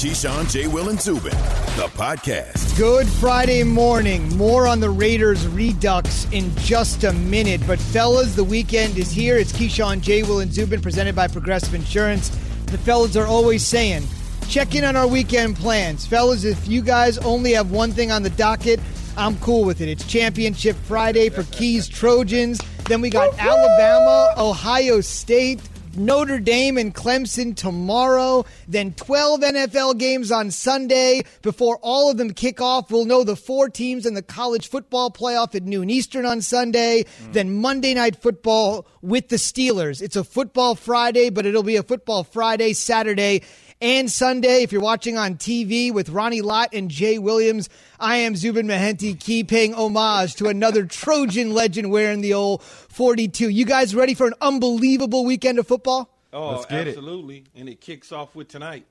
Keyshawn, J. Will, and Zubin, the podcast. Good Friday morning. More on the Raiders Redux in just a minute. But, fellas, the weekend is here. It's Keyshawn, J. Will, and Zubin presented by Progressive Insurance. The fellas are always saying, check in on our weekend plans. Fellas, if you guys only have one thing on the docket, I'm cool with it. It's Championship Friday for Keys Trojans. Then we got Alabama, Ohio State. Notre Dame and Clemson tomorrow, then 12 NFL games on Sunday. Before all of them kick off, we'll know the four teams in the college football playoff at noon Eastern on Sunday, mm. then Monday night football with the Steelers. It's a football Friday, but it'll be a football Friday, Saturday, and Sunday. If you're watching on TV with Ronnie Lott and Jay Williams, I am Zubin Mehenti Key paying homage to another Trojan legend wearing the old 42. You guys ready for an unbelievable weekend of football? Oh, absolutely. It. And it kicks off with tonight.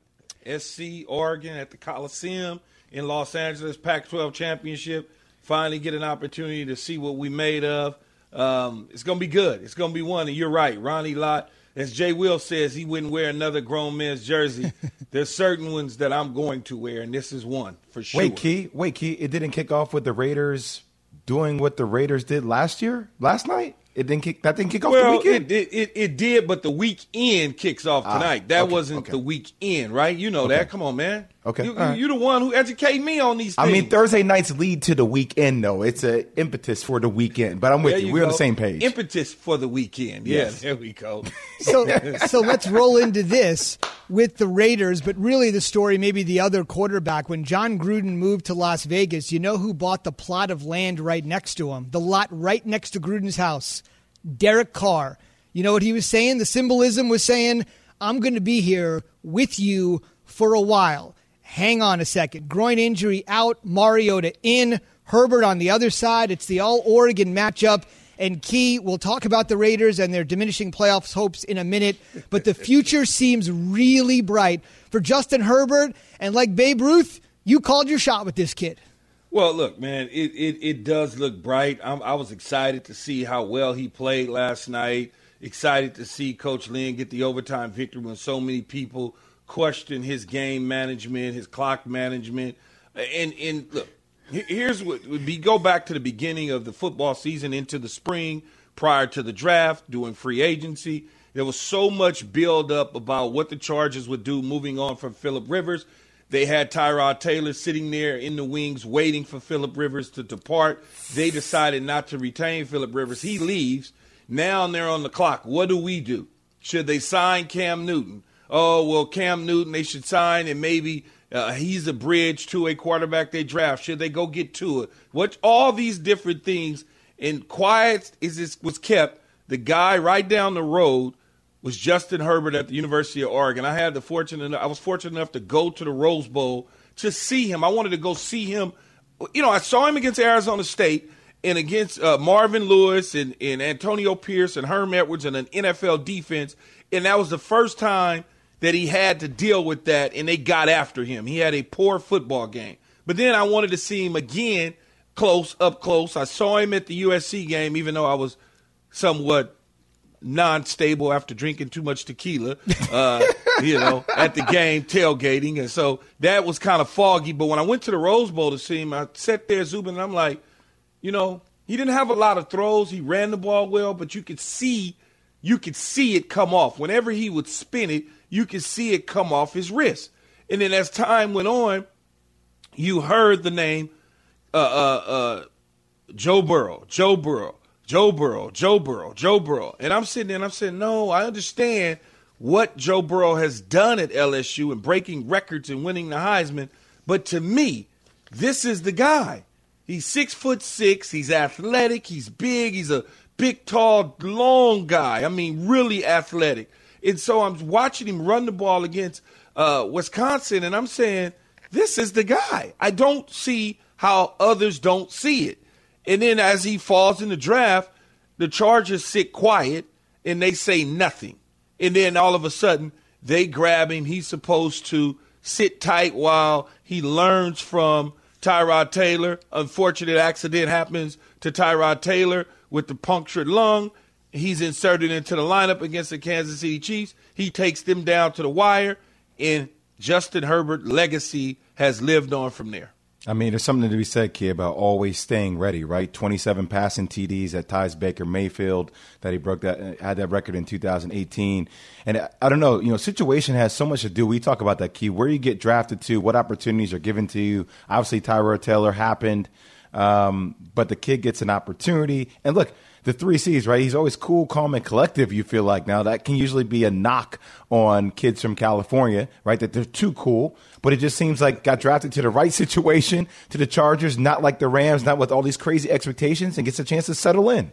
SC Oregon at the Coliseum in Los Angeles, Pac 12 championship. Finally get an opportunity to see what we made of. Um, it's going to be good. It's going to be one. And you're right. Ronnie Lott as Jay Will says, he wouldn't wear another grown man's jersey. There's certain ones that I'm going to wear, and this is one for sure. Wait, Key, wait, Key. It didn't kick off with the Raiders doing what the Raiders did last year, last night. It didn't kick. That didn't kick off well, the weekend. It, it, it did, but the weekend kicks off ah, tonight. Ah, that okay, wasn't okay. the weekend, right? You know okay. that. Come on, man. Okay, you, right. you're the one who educate me on these. things. I mean, Thursday nights lead to the weekend, though. It's an impetus for the weekend. But I'm with you. you. We're on the same page. Impetus for the weekend. Yes. Yeah, there we go. so, so let's roll into this with the Raiders. But really, the story, maybe the other quarterback. When Jon Gruden moved to Las Vegas, you know who bought the plot of land right next to him, the lot right next to Gruden's house. Derek Carr. You know what he was saying? The symbolism was saying, I'm going to be here with you for a while. Hang on a second. Groin injury out, Mariota in, Herbert on the other side. It's the all Oregon matchup. And Key, we'll talk about the Raiders and their diminishing playoffs hopes in a minute, but the future seems really bright for Justin Herbert. And like Babe Ruth, you called your shot with this kid. Well, look, man, it, it, it does look bright. I'm, i was excited to see how well he played last night. Excited to see Coach Lynn get the overtime victory when so many people question his game management, his clock management. And and look, here's what we go back to the beginning of the football season into the spring prior to the draft, doing free agency. There was so much build up about what the Chargers would do moving on from Philip Rivers. They had Tyrod Taylor sitting there in the wings waiting for Philip Rivers to depart. They decided not to retain Philip Rivers. He leaves. Now they're on the clock. What do we do? Should they sign Cam Newton? Oh, well, Cam Newton, they should sign, and maybe uh, he's a bridge to a quarterback they draft. Should they go get to it? What all these different things and quiet is this was kept. The guy right down the road was Justin Herbert at the University of Oregon. I had the fortunate I was fortunate enough to go to the Rose Bowl to see him. I wanted to go see him. You know, I saw him against Arizona State and against uh, Marvin Lewis and, and Antonio Pierce and Herm Edwards and an NFL defense. And that was the first time that he had to deal with that and they got after him. He had a poor football game. But then I wanted to see him again close, up close. I saw him at the USC game, even though I was somewhat non-stable after drinking too much tequila, uh, you know, at the game tailgating, and so that was kind of foggy. But when I went to the Rose Bowl to see him, I sat there Zubin, and I'm like, you know, he didn't have a lot of throws. He ran the ball well, but you could see, you could see it come off. Whenever he would spin it, you could see it come off his wrist. And then as time went on, you heard the name uh, uh, uh, Joe Burrow, Joe Burrow. Joe Burrow, Joe Burrow, Joe Burrow. And I'm sitting there and I'm saying, no, I understand what Joe Burrow has done at LSU and breaking records and winning the Heisman. But to me, this is the guy. He's six foot six. He's athletic. He's big. He's a big, tall, long guy. I mean, really athletic. And so I'm watching him run the ball against uh, Wisconsin, and I'm saying, this is the guy. I don't see how others don't see it. And then as he falls in the draft, the Chargers sit quiet and they say nothing. And then all of a sudden, they grab him. He's supposed to sit tight while he learns from Tyrod Taylor. Unfortunate accident happens to Tyrod Taylor with the punctured lung. He's inserted into the lineup against the Kansas City Chiefs. He takes them down to the wire, and Justin Herbert legacy has lived on from there. I mean, there's something to be said, kid, about always staying ready, right? 27 passing TDs that ties Baker Mayfield that he broke that uh, had that record in 2018. And uh, I don't know, you know, situation has so much to do. We talk about that key, where you get drafted to, what opportunities are given to you. Obviously, Tyrod Taylor happened, um, but the kid gets an opportunity. And look, the three C's, right? He's always cool, calm, and collective, you feel like. Now, that can usually be a knock on kids from California, right? That they're too cool. But it just seems like got drafted to the right situation, to the Chargers, not like the Rams, not with all these crazy expectations, and gets a chance to settle in.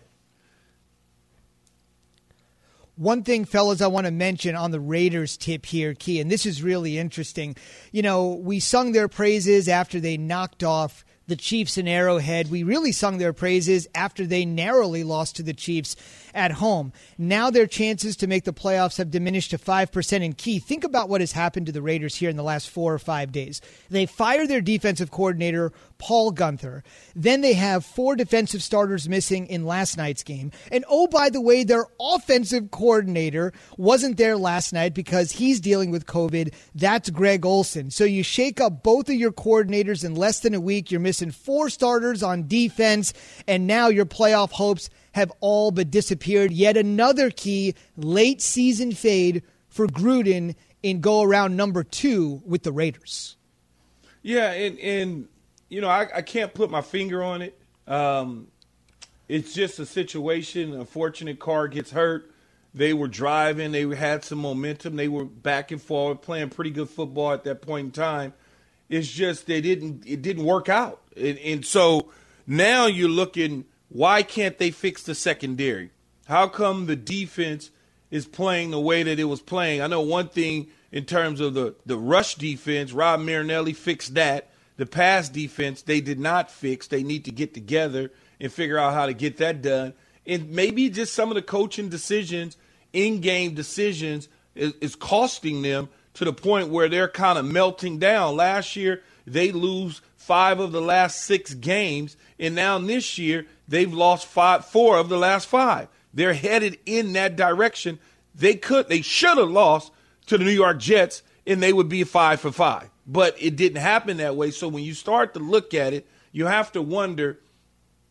One thing, fellas, I want to mention on the Raiders tip here, Key, and this is really interesting. You know, we sung their praises after they knocked off the Chiefs in Arrowhead. We really sung their praises after they narrowly lost to the Chiefs at home. Now their chances to make the playoffs have diminished to 5%. And key, think about what has happened to the Raiders here in the last four or five days. They fire their defensive coordinator, Paul Guenther. Then they have four defensive starters missing in last night's game. And oh, by the way, their offensive coordinator wasn't there last night because he's dealing with COVID. That's Greg Olson. So you shake up both of your coordinators in less than a week. You're missing four starters on defense, and now your playoff hopes have all but disappeared. Yet another key late season fade for Gruden in go around number two with the Raiders. Yeah, and and you know I, I can't put my finger on it. Um, it's just a situation. Unfortunate car gets hurt. They were driving. They had some momentum. They were back and forth, playing pretty good football at that point in time. It's just they didn't. It didn't work out, and, and so now you're looking why can't they fix the secondary? How come the defense is playing the way that it was playing? I know one thing in terms of the, the rush defense, Rod Marinelli fixed that. The pass defense, they did not fix. They need to get together and figure out how to get that done. And maybe just some of the coaching decisions, in game decisions, is, is costing them to the point where they're kind of melting down. Last year, they lose five of the last six games, and now this year they've lost five, four of the last five. They're headed in that direction. They could, they should have lost to the New York Jets, and they would be five for five. But it didn't happen that way. So when you start to look at it, you have to wonder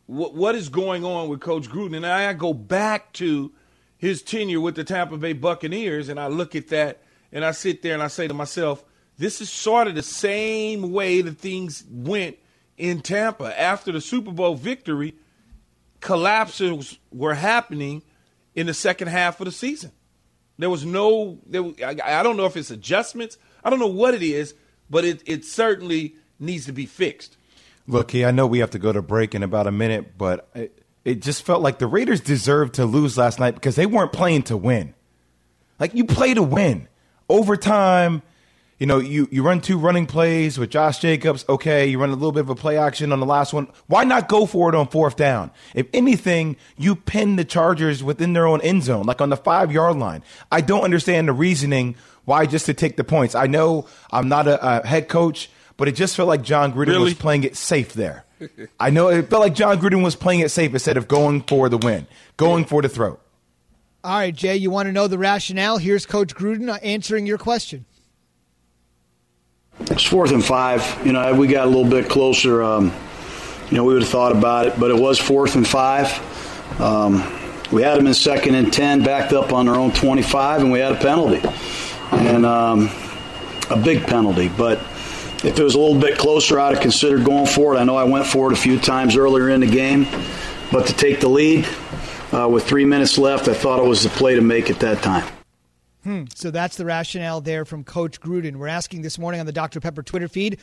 what what is going on with Coach Gruden. And I go back to his tenure with the Tampa Bay Buccaneers, and I look at that, and I sit there and I say to myself, this is sort of the same way that things went in Tampa after the Super Bowl victory collapses were happening in the second half of the season. There was no, there, I, I don't know if it's adjustments. I don't know what it is, but it, it certainly needs to be fixed. Look, I know we have to go to break in about a minute, but it, it just felt like the Raiders deserved to lose last night because they weren't playing to win. Like you play to win. Overtime, you know, you, you run two running plays with Josh Jacobs. Okay, you run a little bit of a play action on the last one. Why not go for it on fourth down? If anything, you pin the Chargers within their own end zone, like on the five yard line. I don't understand the reasoning why just to take the points. I know I'm not a, a head coach, but it just felt like Jon Gruden really? was playing it safe there. I know it felt like Jon Gruden was playing it safe instead of going for the win, going for the throat. All right, Jay, you want to know the rationale? Here's Coach Gruden answering your question. It's fourth and five. You know, we got a little bit closer. Um, you know, we would have thought about it, but it was fourth and five. Um, we had them in second and ten, backed up on their own 25, and we had a penalty, and um, a big penalty. But if it was a little bit closer, I'd have considered going for it. I know I went for it a few times earlier in the game, but to take the lead uh, with three minutes left, I thought it was the play to make at that time. Hmm. So that's the rationale there from Coach Gruden. We're asking this morning on the Dr. Pepper Twitter feed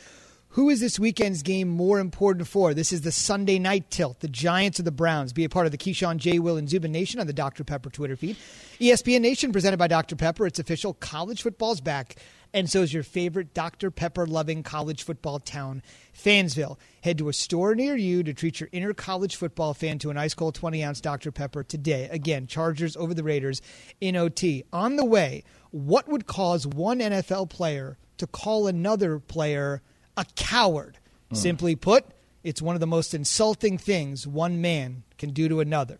who is this weekend's game more important for? This is the Sunday night tilt, the Giants or the Browns. Be a part of the Keyshawn J. Will and Zubin Nation on the Dr. Pepper Twitter feed. ESPN Nation presented by Dr. Pepper. It's official. College football's back and so is your favorite Dr. Pepper loving college football town, Fansville. Head to a store near you to treat your inner college football fan to an ice cold 20 ounce Dr. Pepper today. Again, Chargers over the Raiders in OT. On the way, what would cause one NFL player to call another player a coward? Mm. Simply put, it's one of the most insulting things one man can do to another.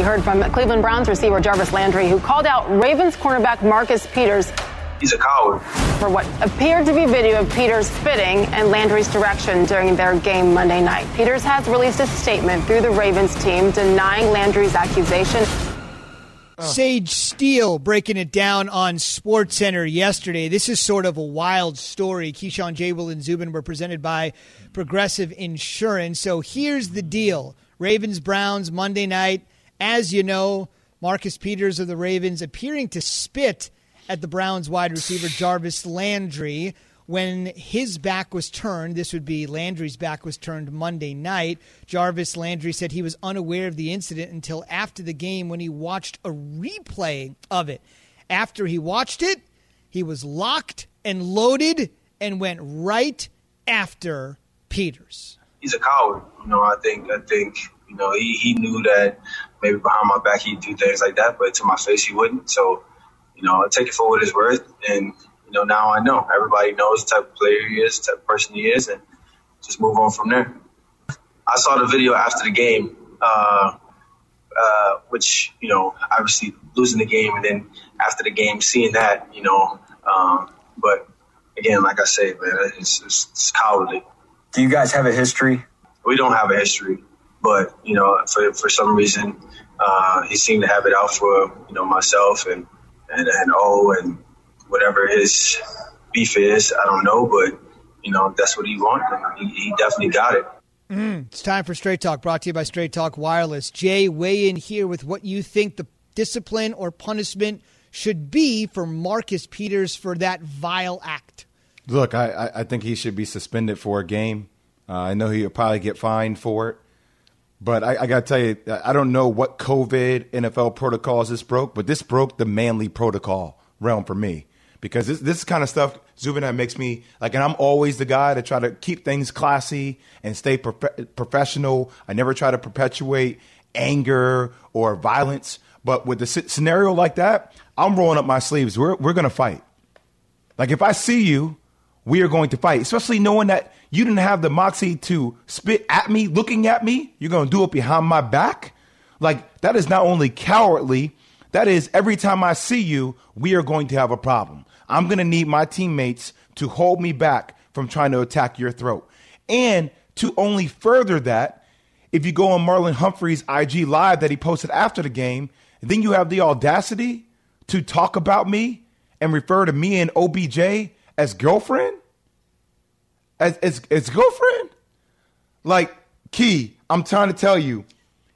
We heard from Cleveland Browns receiver Jarvis Landry, who called out Ravens cornerback Marcus Peters. He's a coward. For what appeared to be video of Peters spitting and Landry's direction during their game Monday night. Peters has released a statement through the Ravens team denying Landry's accusation. Sage Steele breaking it down on SportsCenter yesterday. This is sort of a wild story. Keyshawn J. Will and Zubin were presented by Progressive Insurance. So here's the deal Ravens Browns Monday night. As you know, Marcus Peters of the Ravens appearing to spit at the Browns wide receiver Jarvis Landry when his back was turned. This would be Landry's back was turned Monday night. Jarvis Landry said he was unaware of the incident until after the game when he watched a replay of it. After he watched it, he was locked and loaded and went right after Peters. He's a coward. You know, I think I think you know he, he knew that maybe behind my back he'd do things like that, but to my face he wouldn't. So, you know, I take it for what it's worth, and you know now I know everybody knows the type of player he is, the type of person he is, and just move on from there. I saw the video after the game, uh, uh, which you know obviously losing the game, and then after the game seeing that, you know, um, but again, like I said, man, it's, it's, it's cowardly. Do you guys have a history? We don't have a history, but you know, for for some reason, uh, he seemed to have it out for you know myself and and and O and whatever his beef is. I don't know, but you know that's what he wanted. He, he definitely got it. Mm, it's time for Straight Talk, brought to you by Straight Talk Wireless. Jay, weigh in here with what you think the discipline or punishment should be for Marcus Peters for that vile act. Look, I, I think he should be suspended for a game. Uh, I know he'll probably get fined for it. But I, I got to tell you, I don't know what COVID NFL protocols this broke, but this broke the manly protocol realm for me because this this kind of stuff, Zubin, makes me like, and I'm always the guy to try to keep things classy and stay prof- professional. I never try to perpetuate anger or violence. But with the scenario like that, I'm rolling up my sleeves. We're we're gonna fight. Like if I see you, we are going to fight, especially knowing that you didn't have the moxie to spit at me, looking at me. You're going to do it behind my back. Like, that is not only cowardly, that is every time I see you, we are going to have a problem. I'm going to need my teammates to hold me back from trying to attack your throat. And to only further that, if you go on Marlon Humphrey's IG live that he posted after the game, then you have the audacity to talk about me and refer to me and OBJ as girlfriend? As, as, as girlfriend? Like, Key, I'm trying to tell you,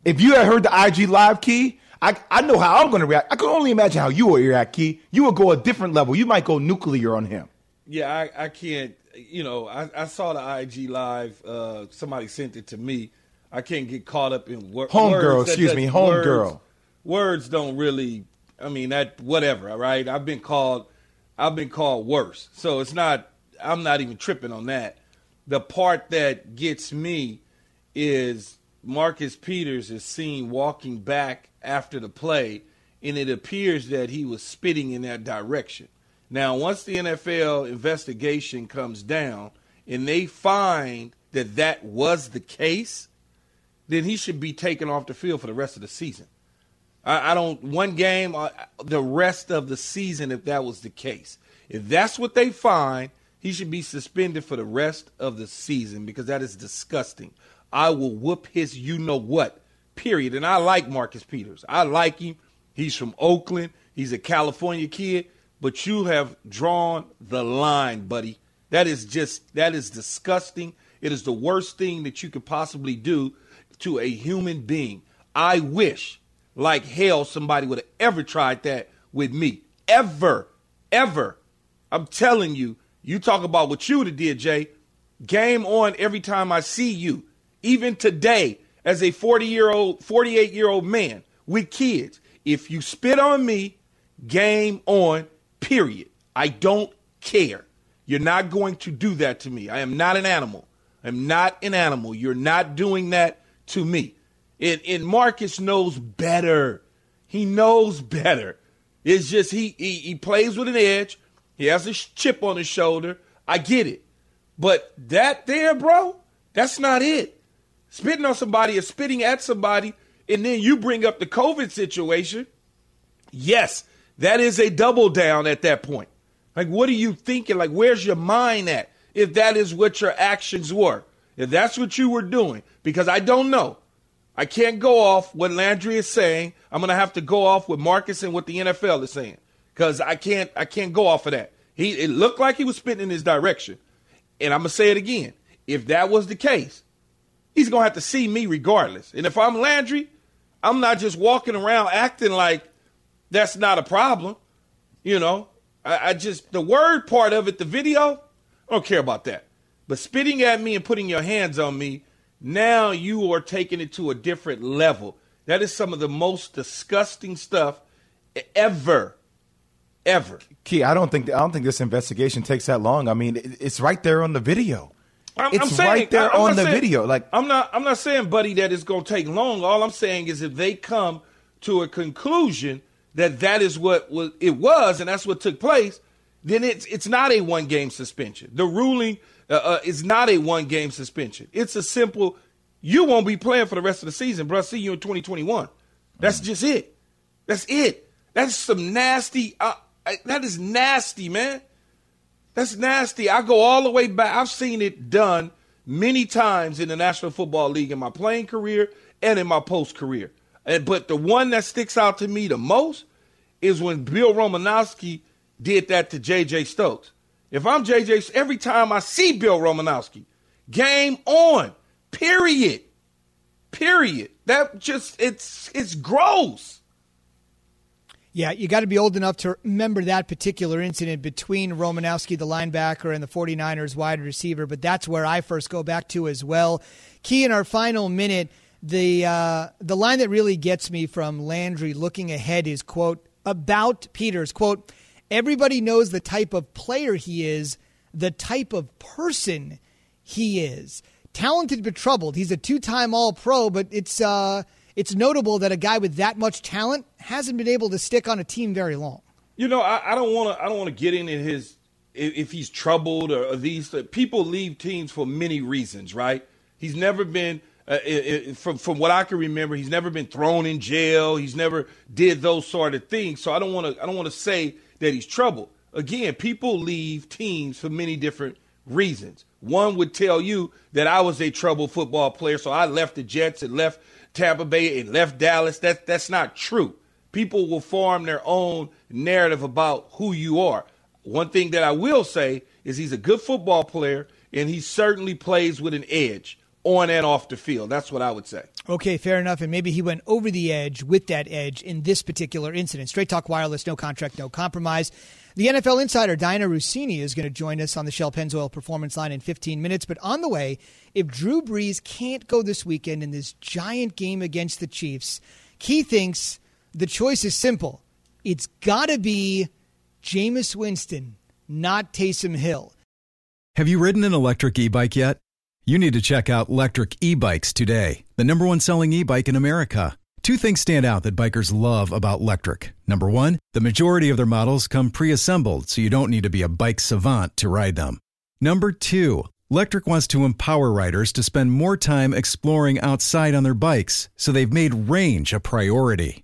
if you had heard the IG live, Key, I, I know how I'm going to react. I can only imagine how you would react, Key. You would go a different level. You might go nuclear on him. Yeah, I, I can't. You know, I, I saw the IG live. Uh, somebody sent it to me. I can't get caught up in wor- home words. girl. Excuse that, me, home words, girl. Words don't really. I mean that whatever. All right, I've been called. I've been called worse. So it's not. I'm not even tripping on that the part that gets me is Marcus Peters is seen walking back after the play, and it appears that he was spitting in that direction. Now, once the NFL investigation comes down and they find that that was the case, then he should be taken off the field for the rest of the season. I, I don't, one game, the rest of the season, if that was the case. If that's what they find, he should be suspended for the rest of the season because that is disgusting. I will whoop his you know what, period. And I like Marcus Peters. I like him. He's from Oakland. He's a California kid. but you have drawn the line, buddy. That is just that is disgusting. It is the worst thing that you could possibly do to a human being. I wish like hell somebody would have ever tried that with me. Ever. Ever. I'm telling you, you talk about what you did, Jay. Game on every time I see you. Even today, as a 40 year old, 48 year old man with kids, if you spit on me, game on, period. I don't care. You're not going to do that to me. I am not an animal. I'm not an animal. You're not doing that to me. And, and Marcus knows better. He knows better. It's just he, he he plays with an edge. He has a chip on his shoulder. I get it. But that there, bro, that's not it. Spitting on somebody is spitting at somebody, and then you bring up the COVID situation. Yes, that is a double down at that point. Like, what are you thinking? Like, where's your mind at if that is what your actions were? If that's what you were doing, because I don't know. I can't go off what Landry is saying. I'm gonna have to go off with Marcus and what the NFL is saying. Because I can't I can't go off of that. He it looked like he was spitting in his direction. And I'm gonna say it again. If that was the case, he's gonna have to see me regardless. And if I'm Landry, I'm not just walking around acting like that's not a problem. You know, I, I just the word part of it, the video, I don't care about that. But spitting at me and putting your hands on me, now you are taking it to a different level. That is some of the most disgusting stuff ever, ever. Key, I don't think I don't think this investigation takes that long. I mean, it's right there on the video. I'm, it's I'm saying, right there I'm on the saying, video. Like I'm not I'm not saying, buddy, that it's going to take long. All I'm saying is if they come to a conclusion that that is what was, it was and that's what took place, then it's it's not a one game suspension. The ruling uh, uh, is not a one game suspension. It's a simple. You won't be playing for the rest of the season, bro. See you in 2021. That's just it. That's it. That's some nasty. Uh, that is nasty, man. That's nasty. I go all the way back. I've seen it done many times in the National Football League in my playing career and in my post career. And but the one that sticks out to me the most is when Bill Romanowski did that to J.J. Stokes. If I'm J.J., every time I see Bill Romanowski, game on. Period. Period. That just it's it's gross. Yeah, you got to be old enough to remember that particular incident between Romanowski, the linebacker, and the 49ers wide receiver, but that's where I first go back to as well. Key in our final minute, the uh, the line that really gets me from Landry looking ahead is quote about Peters quote everybody knows the type of player he is, the type of person he is. Talented but troubled. He's a two-time All-Pro, but it's uh, it's notable that a guy with that much talent hasn't been able to stick on a team very long. You know, I, don't want to. I don't want to get into his if, if he's troubled or, or these uh, people leave teams for many reasons, right? He's never been uh, it, it, from from what I can remember, he's never been thrown in jail. He's never did those sort of things. So I don't want to I don't want to say that he's troubled. Again, people leave teams for many different reasons. One would tell you that I was a troubled football player, so I left the Jets and left Tampa Bay and left Dallas. That that's not true. People will form their own narrative about who you are. One thing that I will say is he's a good football player and he certainly plays with an edge on and off the field. That's what I would say. Okay, fair enough. And maybe he went over the edge with that edge in this particular incident. Straight Talk Wireless, no contract, no compromise. The NFL insider Dianna Russini is going to join us on the Shell Pennzoil Performance Line in 15 minutes. But on the way, if Drew Brees can't go this weekend in this giant game against the Chiefs, he thinks the choice is simple. It's got to be Jameis Winston, not Taysom Hill. Have you ridden an electric e bike yet? You need to check out Lectric E Bikes today, the number one selling e bike in America. Two things stand out that bikers love about Lectric. Number one, the majority of their models come pre assembled, so you don't need to be a bike savant to ride them. Number two, Lectric wants to empower riders to spend more time exploring outside on their bikes, so they've made range a priority.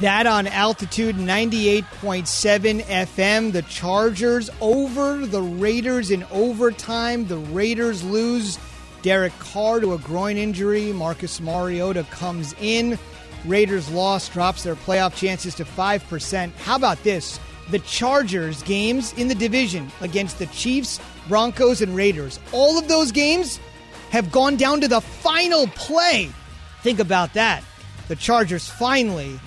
That on altitude 98.7 FM. The Chargers over the Raiders in overtime. The Raiders lose Derek Carr to a groin injury. Marcus Mariota comes in. Raiders loss drops their playoff chances to 5%. How about this? The Chargers games in the division against the Chiefs, Broncos, and Raiders. All of those games have gone down to the final play. Think about that. The Chargers finally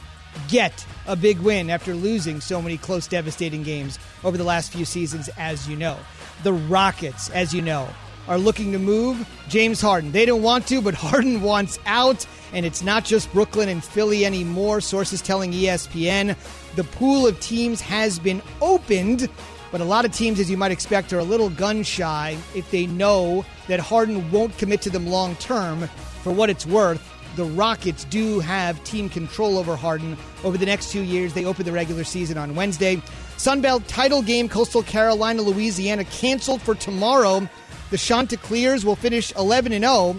get a big win after losing so many close, devastating games over the last few seasons, as you know. The Rockets, as you know, are looking to move James Harden. They don't want to, but Harden wants out, and it's not just Brooklyn and Philly anymore. Sources telling ESPN the pool of teams has been opened, but a lot of teams, as you might expect, are a little gun shy if they know that Harden won't commit to them long term. For what it's worth, the Rockets do have team control over Harden over the next two years. They open the regular season on Wednesday. Sunbelt title game, Coastal Carolina, Louisiana, canceled for tomorrow. The Chanticleers will finish 11 and 0,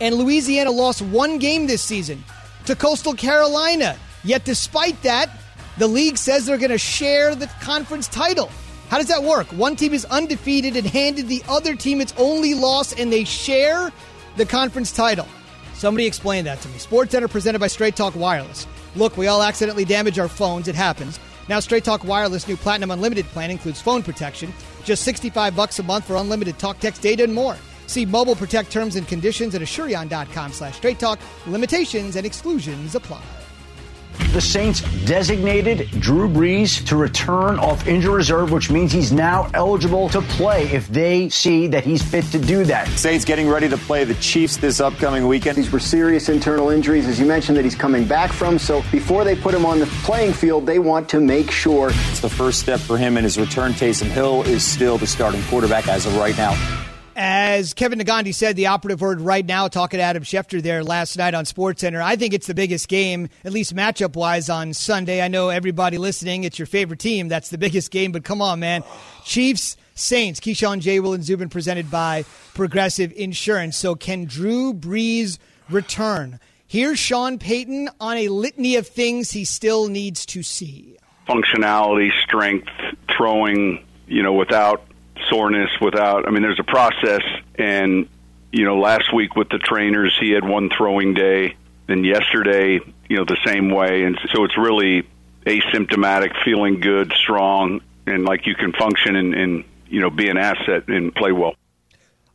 and Louisiana lost one game this season to Coastal Carolina. Yet, despite that, the league says they're going to share the conference title. How does that work? One team is undefeated and handed the other team its only loss, and they share the conference title. Somebody explain that to me. Sports Center presented by Straight Talk Wireless. Look, we all accidentally damage our phones. It happens. Now, Straight Talk Wireless new Platinum Unlimited plan includes phone protection, just 65 bucks a month for unlimited talk, text, data, and more. See Mobile Protect terms and conditions at Asurion.com slash Straight Talk. Limitations and exclusions apply. The Saints designated Drew Brees to return off injury reserve, which means he's now eligible to play if they see that he's fit to do that. Saints getting ready to play the Chiefs this upcoming weekend. These were serious internal injuries, as you mentioned, that he's coming back from. So before they put him on the playing field, they want to make sure. It's the first step for him in his return. Taysom Hill is still the starting quarterback as of right now. As Kevin Negandhi said, the operative word right now, talking to Adam Schefter there last night on SportsCenter, I think it's the biggest game, at least matchup wise, on Sunday. I know everybody listening, it's your favorite team. That's the biggest game, but come on, man. Chiefs, Saints, Keyshawn J. Will and Zubin presented by Progressive Insurance. So can Drew Brees return? Here's Sean Payton on a litany of things he still needs to see. Functionality, strength, throwing, you know, without soreness without. I mean, there's a process, and you know, last week with the trainers, he had one throwing day. Then yesterday, you know, the same way, and so it's really asymptomatic, feeling good, strong, and like you can function and, and you know be an asset and play well.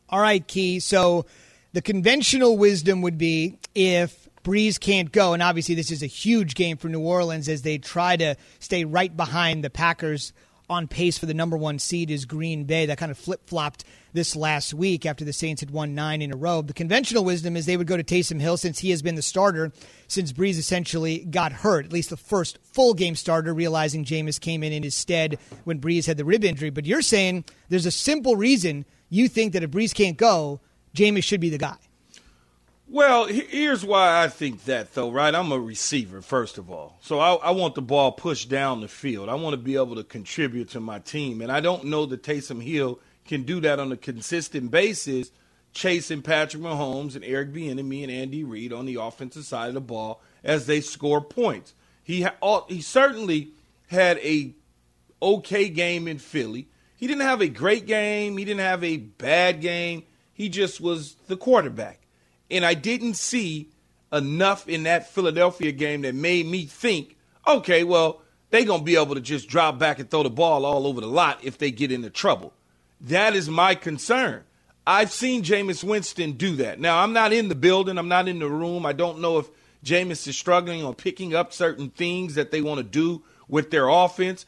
All right, Key. So the conventional wisdom would be if Brees can't go, and obviously this is a huge game for New Orleans as they try to stay right behind the Packers on pace for the number one seed is Green Bay. That kind of flip flopped this last week after the Saints had won nine in a row. The conventional wisdom is they would go to Taysom Hill since he has been the starter since Brees essentially got hurt, at least the first full game starter, realizing Jameis came in in his stead when Brees had the rib injury. But you're saying there's a simple reason you think that if Brees can't go, Jameis should be the guy. Well, here's why I think that, though, right? I'm a receiver, first of all. So I, I, want the ball pushed down the field. I want to be able to contribute to my team. And I don't know that Taysom Hill can do that on a consistent basis, chasing Patrick Mahomes and Eric Bieniemy and Andy Reid on the offensive side of the ball as they score points. He, ha- he certainly had a okay game in Philly. He didn't have a great game. He didn't have a bad game. He just was the quarterback. And I didn't see enough in that Philadelphia game that made me think, okay, well, they're going to be able to just drop back and throw the ball all over the lot if they get into trouble. That is my concern. I've seen Jameis Winston do that. Now, I'm not in the building, I'm not in the room. I don't know if Jameis is struggling on picking up certain things that they want to do with their offense.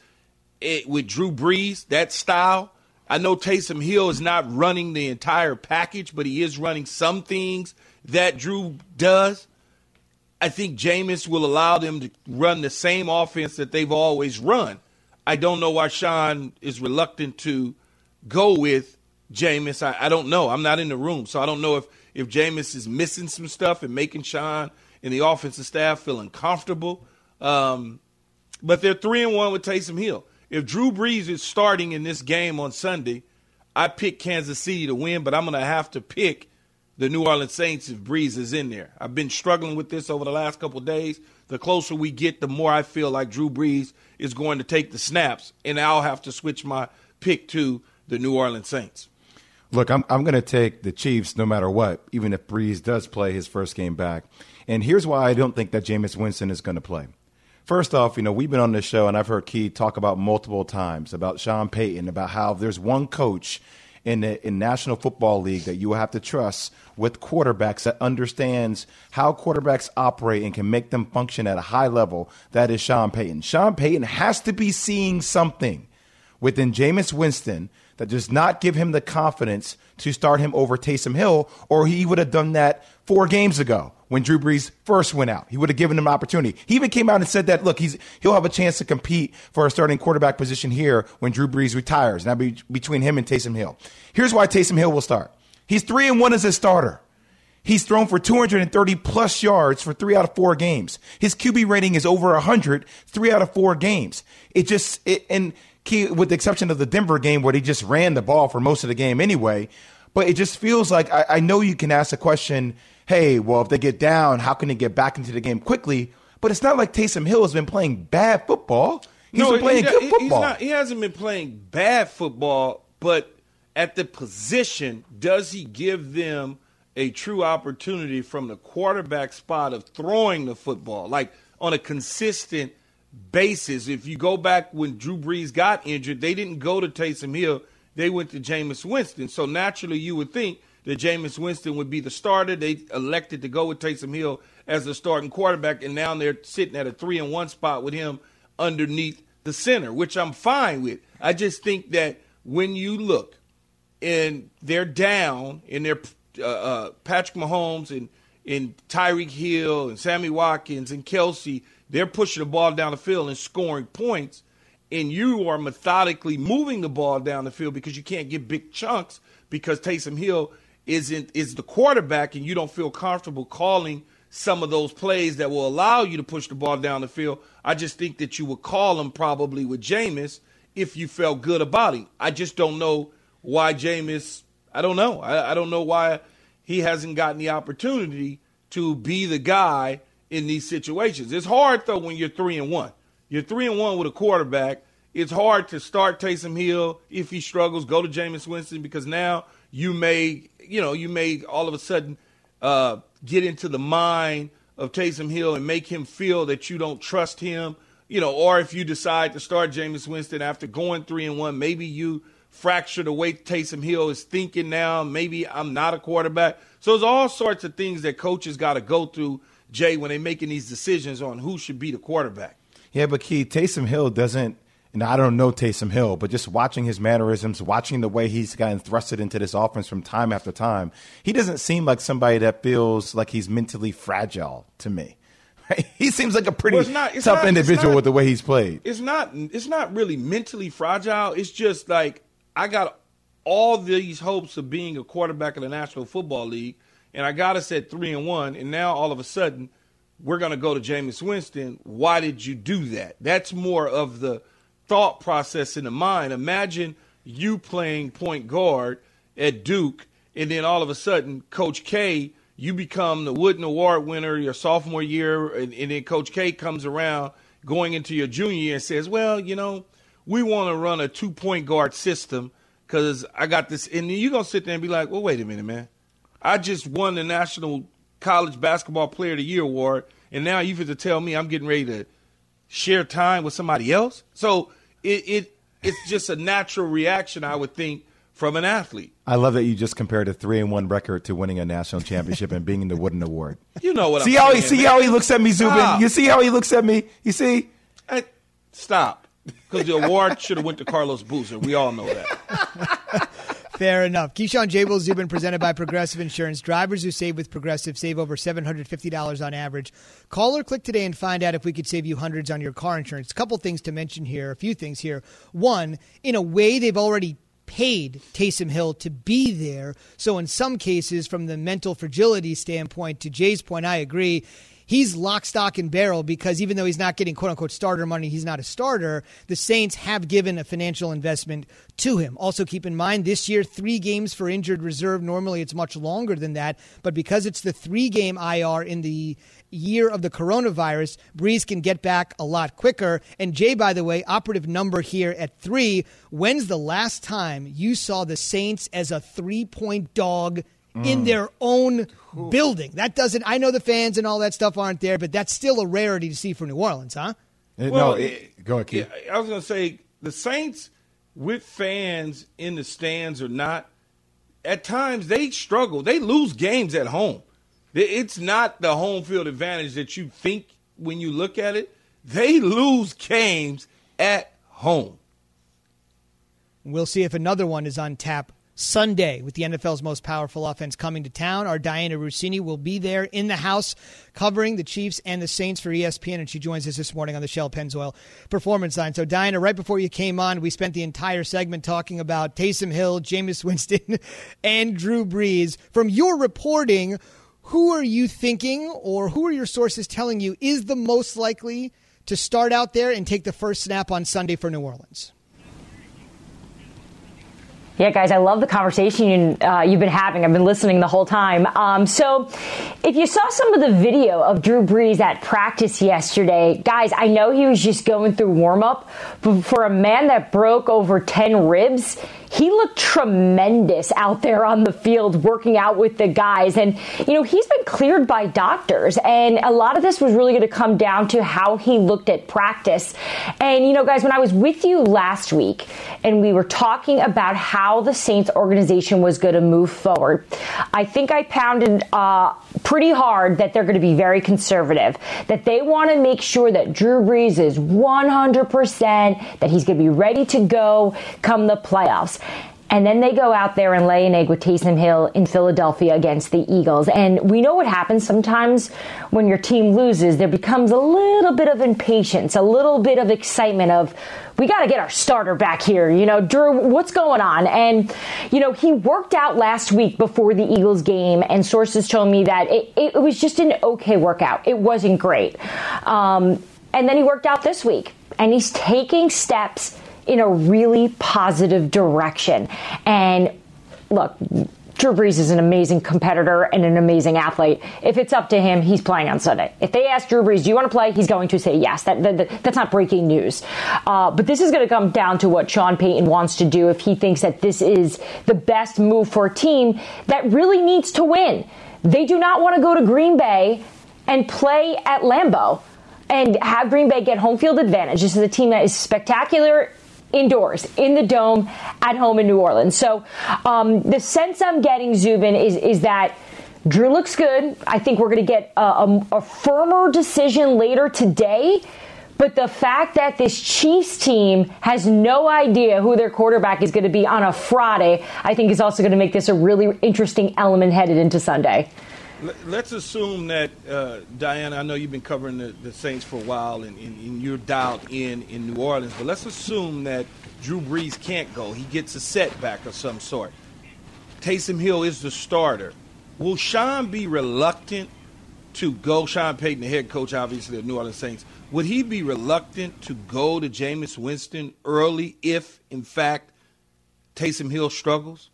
It, with Drew Brees, that style. I know Taysom Hill is not running the entire package, but he is running some things that Drew does. I think Jameis will allow them to run the same offense that they've always run. I don't know why Sean is reluctant to go with Jameis. I, I don't know. I'm not in the room, so I don't know if if Jameis is missing some stuff and making Sean and the offensive staff feel uncomfortable. Um, but they're three and one with Taysom Hill. If Drew Brees is starting in this game on Sunday, I pick Kansas City to win, but I'm going to have to pick the New Orleans Saints if Brees is in there. I've been struggling with this over the last couple days. The closer we get, the more I feel like Drew Brees is going to take the snaps, and I'll have to switch my pick to the New Orleans Saints. Look, I'm I'm going to take the Chiefs no matter what, even if Brees does play his first game back. And here's why I don't think that Jameis Winston is going to play. First off, you know, we've been on this show and I've heard Key talk about multiple times about Sean Payton, about how there's one coach in the in National Football League that you have to trust with quarterbacks that understands how quarterbacks operate and can make them function at a high level. That is Sean Payton. Sean Payton has to be seeing something within Jameis Winston that does not give him the confidence to start him over Taysom Hill, or he would have done that four games ago when Drew Brees first went out. He would have given him an opportunity. He even came out and said that, look, he's he'll have a chance to compete for a starting quarterback position here when Drew Brees retires. Now be between him and Taysom Hill. Here's why Taysom Hill will start. He's three and one as a starter. He's thrown for 230 plus yards for three out of four games. His QB rating is over 100, three out of four games. It just, it, and key, with the exception of the Denver game where he just ran the ball for most of the game anyway. But it just feels like I, I know you can ask the question, hey, well, if they get down, how can they get back into the game quickly? But it's not like Taysom Hill has been playing bad football. He's no, been playing he, good football. Not, he hasn't been playing bad football, but at the position, does he give them a true opportunity from the quarterback spot of throwing the football, like on a consistent basis? If you go back when Drew Brees got injured, they didn't go to Taysom Hill, they went to Jameis Winston. So naturally, you would think that Jameis Winston would be the starter. They elected to go with Taysom Hill as the starting quarterback, and now they're sitting at a three and one spot with him underneath the center, which I'm fine with. I just think that when you look and they're down and they're uh, uh, Patrick Mahomes and and Tyreek Hill and Sammy Watkins and Kelce, they're pushing the ball down the field and scoring points, and you are methodically moving the ball down the field because you can't get big chunks because Taysom Hill isn't is the quarterback and you don't feel comfortable calling some of those plays that will allow you to push the ball down the field. I just think that you would call them probably with Jameis if you felt good about him. I just don't know why Jameis. I don't know. I, I don't know why he hasn't gotten the opportunity to be the guy in these situations. It's hard though when you're three and one. You're three and one with a quarterback. It's hard to start Taysom Hill if he struggles. Go to Jameis Winston because now you may, you know, you may all of a sudden uh, get into the mind of Taysom Hill and make him feel that you don't trust him. You know, or if you decide to start Jameis Winston after going three and one, maybe you fracture the way Taysom Hill is thinking now. Maybe I'm not a quarterback. So there's all sorts of things that coaches got to go through, Jay, when they're making these decisions on who should be the quarterback. Yeah, but Key, Taysom Hill doesn't, and I don't know Taysom Hill, but just watching his mannerisms, watching the way he's gotten thrusted into this offense from time after time, he doesn't seem like somebody that feels like he's mentally fragile to me. Right? He seems like a pretty Well, it's not- it's tough not- individual not- with the way he's played. It's not. It's not really mentally fragile. It's just like I got all these hopes of being a quarterback in the National Football League, and I got us at three and one, and now all of a sudden we're going to go to Jameis Winston. Why did you do that? That's more of the thought process in the mind. Imagine you playing point guard at Duke, and then all of a sudden, Coach K, you become the Wooden Award winner your sophomore year, and, and then Coach K comes around going into your junior year and says, "Well, you know, we want to run a two point guard system because I got this." And you're gonna sit there and be like, "Well, wait a minute, man. I just won the National College Basketball Player of the Year award, and now you have to tell me I'm getting ready to share time with somebody else. So it, it it's just a natural reaction, I would think, from an athlete. I love that you just compared a three and one record to winning a national championship and being in the Wooden Award. You know what see I'm how saying, he see man. how he looks at me, Zubin. Stop. You see how he looks at me. You see. Hey, stop. Because the award should have went to Carlos Boozer. We all know that. Fair enough. Keyshawn J. Will Zubin presented by Progressive Insurance. Drivers who save with Progressive save over $750 on average. Call or click today and find out if we could save you hundreds on your car insurance. A couple things to mention here, a few things here. One, in a way, they've already paid Taysom Hill to be there. So, in some cases, from the mental fragility standpoint, to Jay's point, I agree. He's lock, stock, and barrel because even though he's not getting quote unquote starter money, he's not a starter. The Saints have given a financial investment to him. Also, keep in mind this year, three games for injured reserve. Normally, it's much longer than that. But because it's the three game IR in the year of the coronavirus, Brees can get back a lot quicker. And Jay, by the way, operative number here at three. When's the last time you saw the Saints as a three point dog in Mm. their own building? That doesn't, I know the fans and all that stuff aren't there, but that's still a rarity to see for New Orleans, huh? Uh, Well, no, it, go ahead, Keith. I was going to say the Saints with fans in the stands or not, at times they struggle. They lose games at home. It's not the home field advantage that you think when you look at it. They lose games at home. We'll see if another one is on tap Sunday with the NFL's most powerful offense coming to town. Our Dianna Russini will be there in the house covering the Chiefs and the Saints for ESPN, and she joins us this morning on the Shell Pennzoil Performance Line. So, Dianna, right before you came on, we spent the entire segment talking about Taysom Hill, Jameis Winston, and Drew Brees. From your reporting, who are you thinking, or who are your sources telling you is the most likely to start out there and take the first snap on Sunday for New Orleans? Yeah, guys, I love the conversation uh, you've been having. I've been listening the whole time. Um, so, if you saw some of the video of Drew Brees at practice yesterday, guys, I know he was just going through warm up, but for a man that broke over 10 ribs, he looked tremendous out there on the field working out with the guys. And, you know, he's been cleared by doctors. And a lot of this was really going to come down to how he looked at practice. And, you know, guys, when I was with you last week and we were talking about how the Saints organization was going to move forward, I think I pounded uh, pretty hard that they're going to be very conservative, that they want to make sure that Drew Brees is 100%, that he's going to be ready to go come the playoffs. And then they go out there and lay an egg with Taysom Hill in Philadelphia against the Eagles. And we know what happens sometimes when your team loses, there becomes a little bit of impatience, a little bit of excitement of, we got to get our starter back here. You know, Drew, what's going on? And, you know, he worked out last week before the Eagles game, and sources told me that it, it was just an okay workout. It wasn't great. Um, and then he worked out this week, and he's taking steps in a really positive direction. And look, Drew Brees is an amazing competitor and an amazing athlete. If it's up to him, he's playing on Sunday. If they ask Drew Brees, "Do you want to play?" He's going to say yes. That, that- that- that's not breaking news. Uh, but this is going to come down to what Sean Payton wants to do. If he thinks that this is the best move for a team that really needs to win, they do not want to go to Green Bay and play at Lambeau and have Green Bay get home field advantage. This is a team that is spectacular indoors in the dome at home in New Orleans. So um, the sense I'm getting, Zubin, is is that. Drew looks good. I think we're going to get a, a, a firmer decision later today. But the fact that this Chiefs team has no idea who their quarterback is going to be on a Friday, I think is also going to make this a really interesting element headed into Sunday. Let- Let's assume that, uh, Dianna, I know you've been covering the, the Saints for a while and, and, and you're dialed in in New Orleans, but let's assume that Drew Brees can't go. He gets a setback of some sort. Taysom Hill is the starter. Will Sean be reluctant to go? Sean Payton, the head coach, obviously, of New Orleans Saints, would he be reluctant to go to Jameis Winston early if, in fact, Taysom Hill struggles?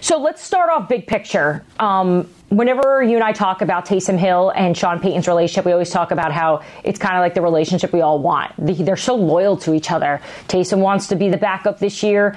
So let's start off big picture. Um, whenever you and I talk about Taysom Hill and Sean Payton's relationship, we always talk about how it's kind of like the relationship we all want. They- They're so loyal to each other. Taysom wants to be the backup this year.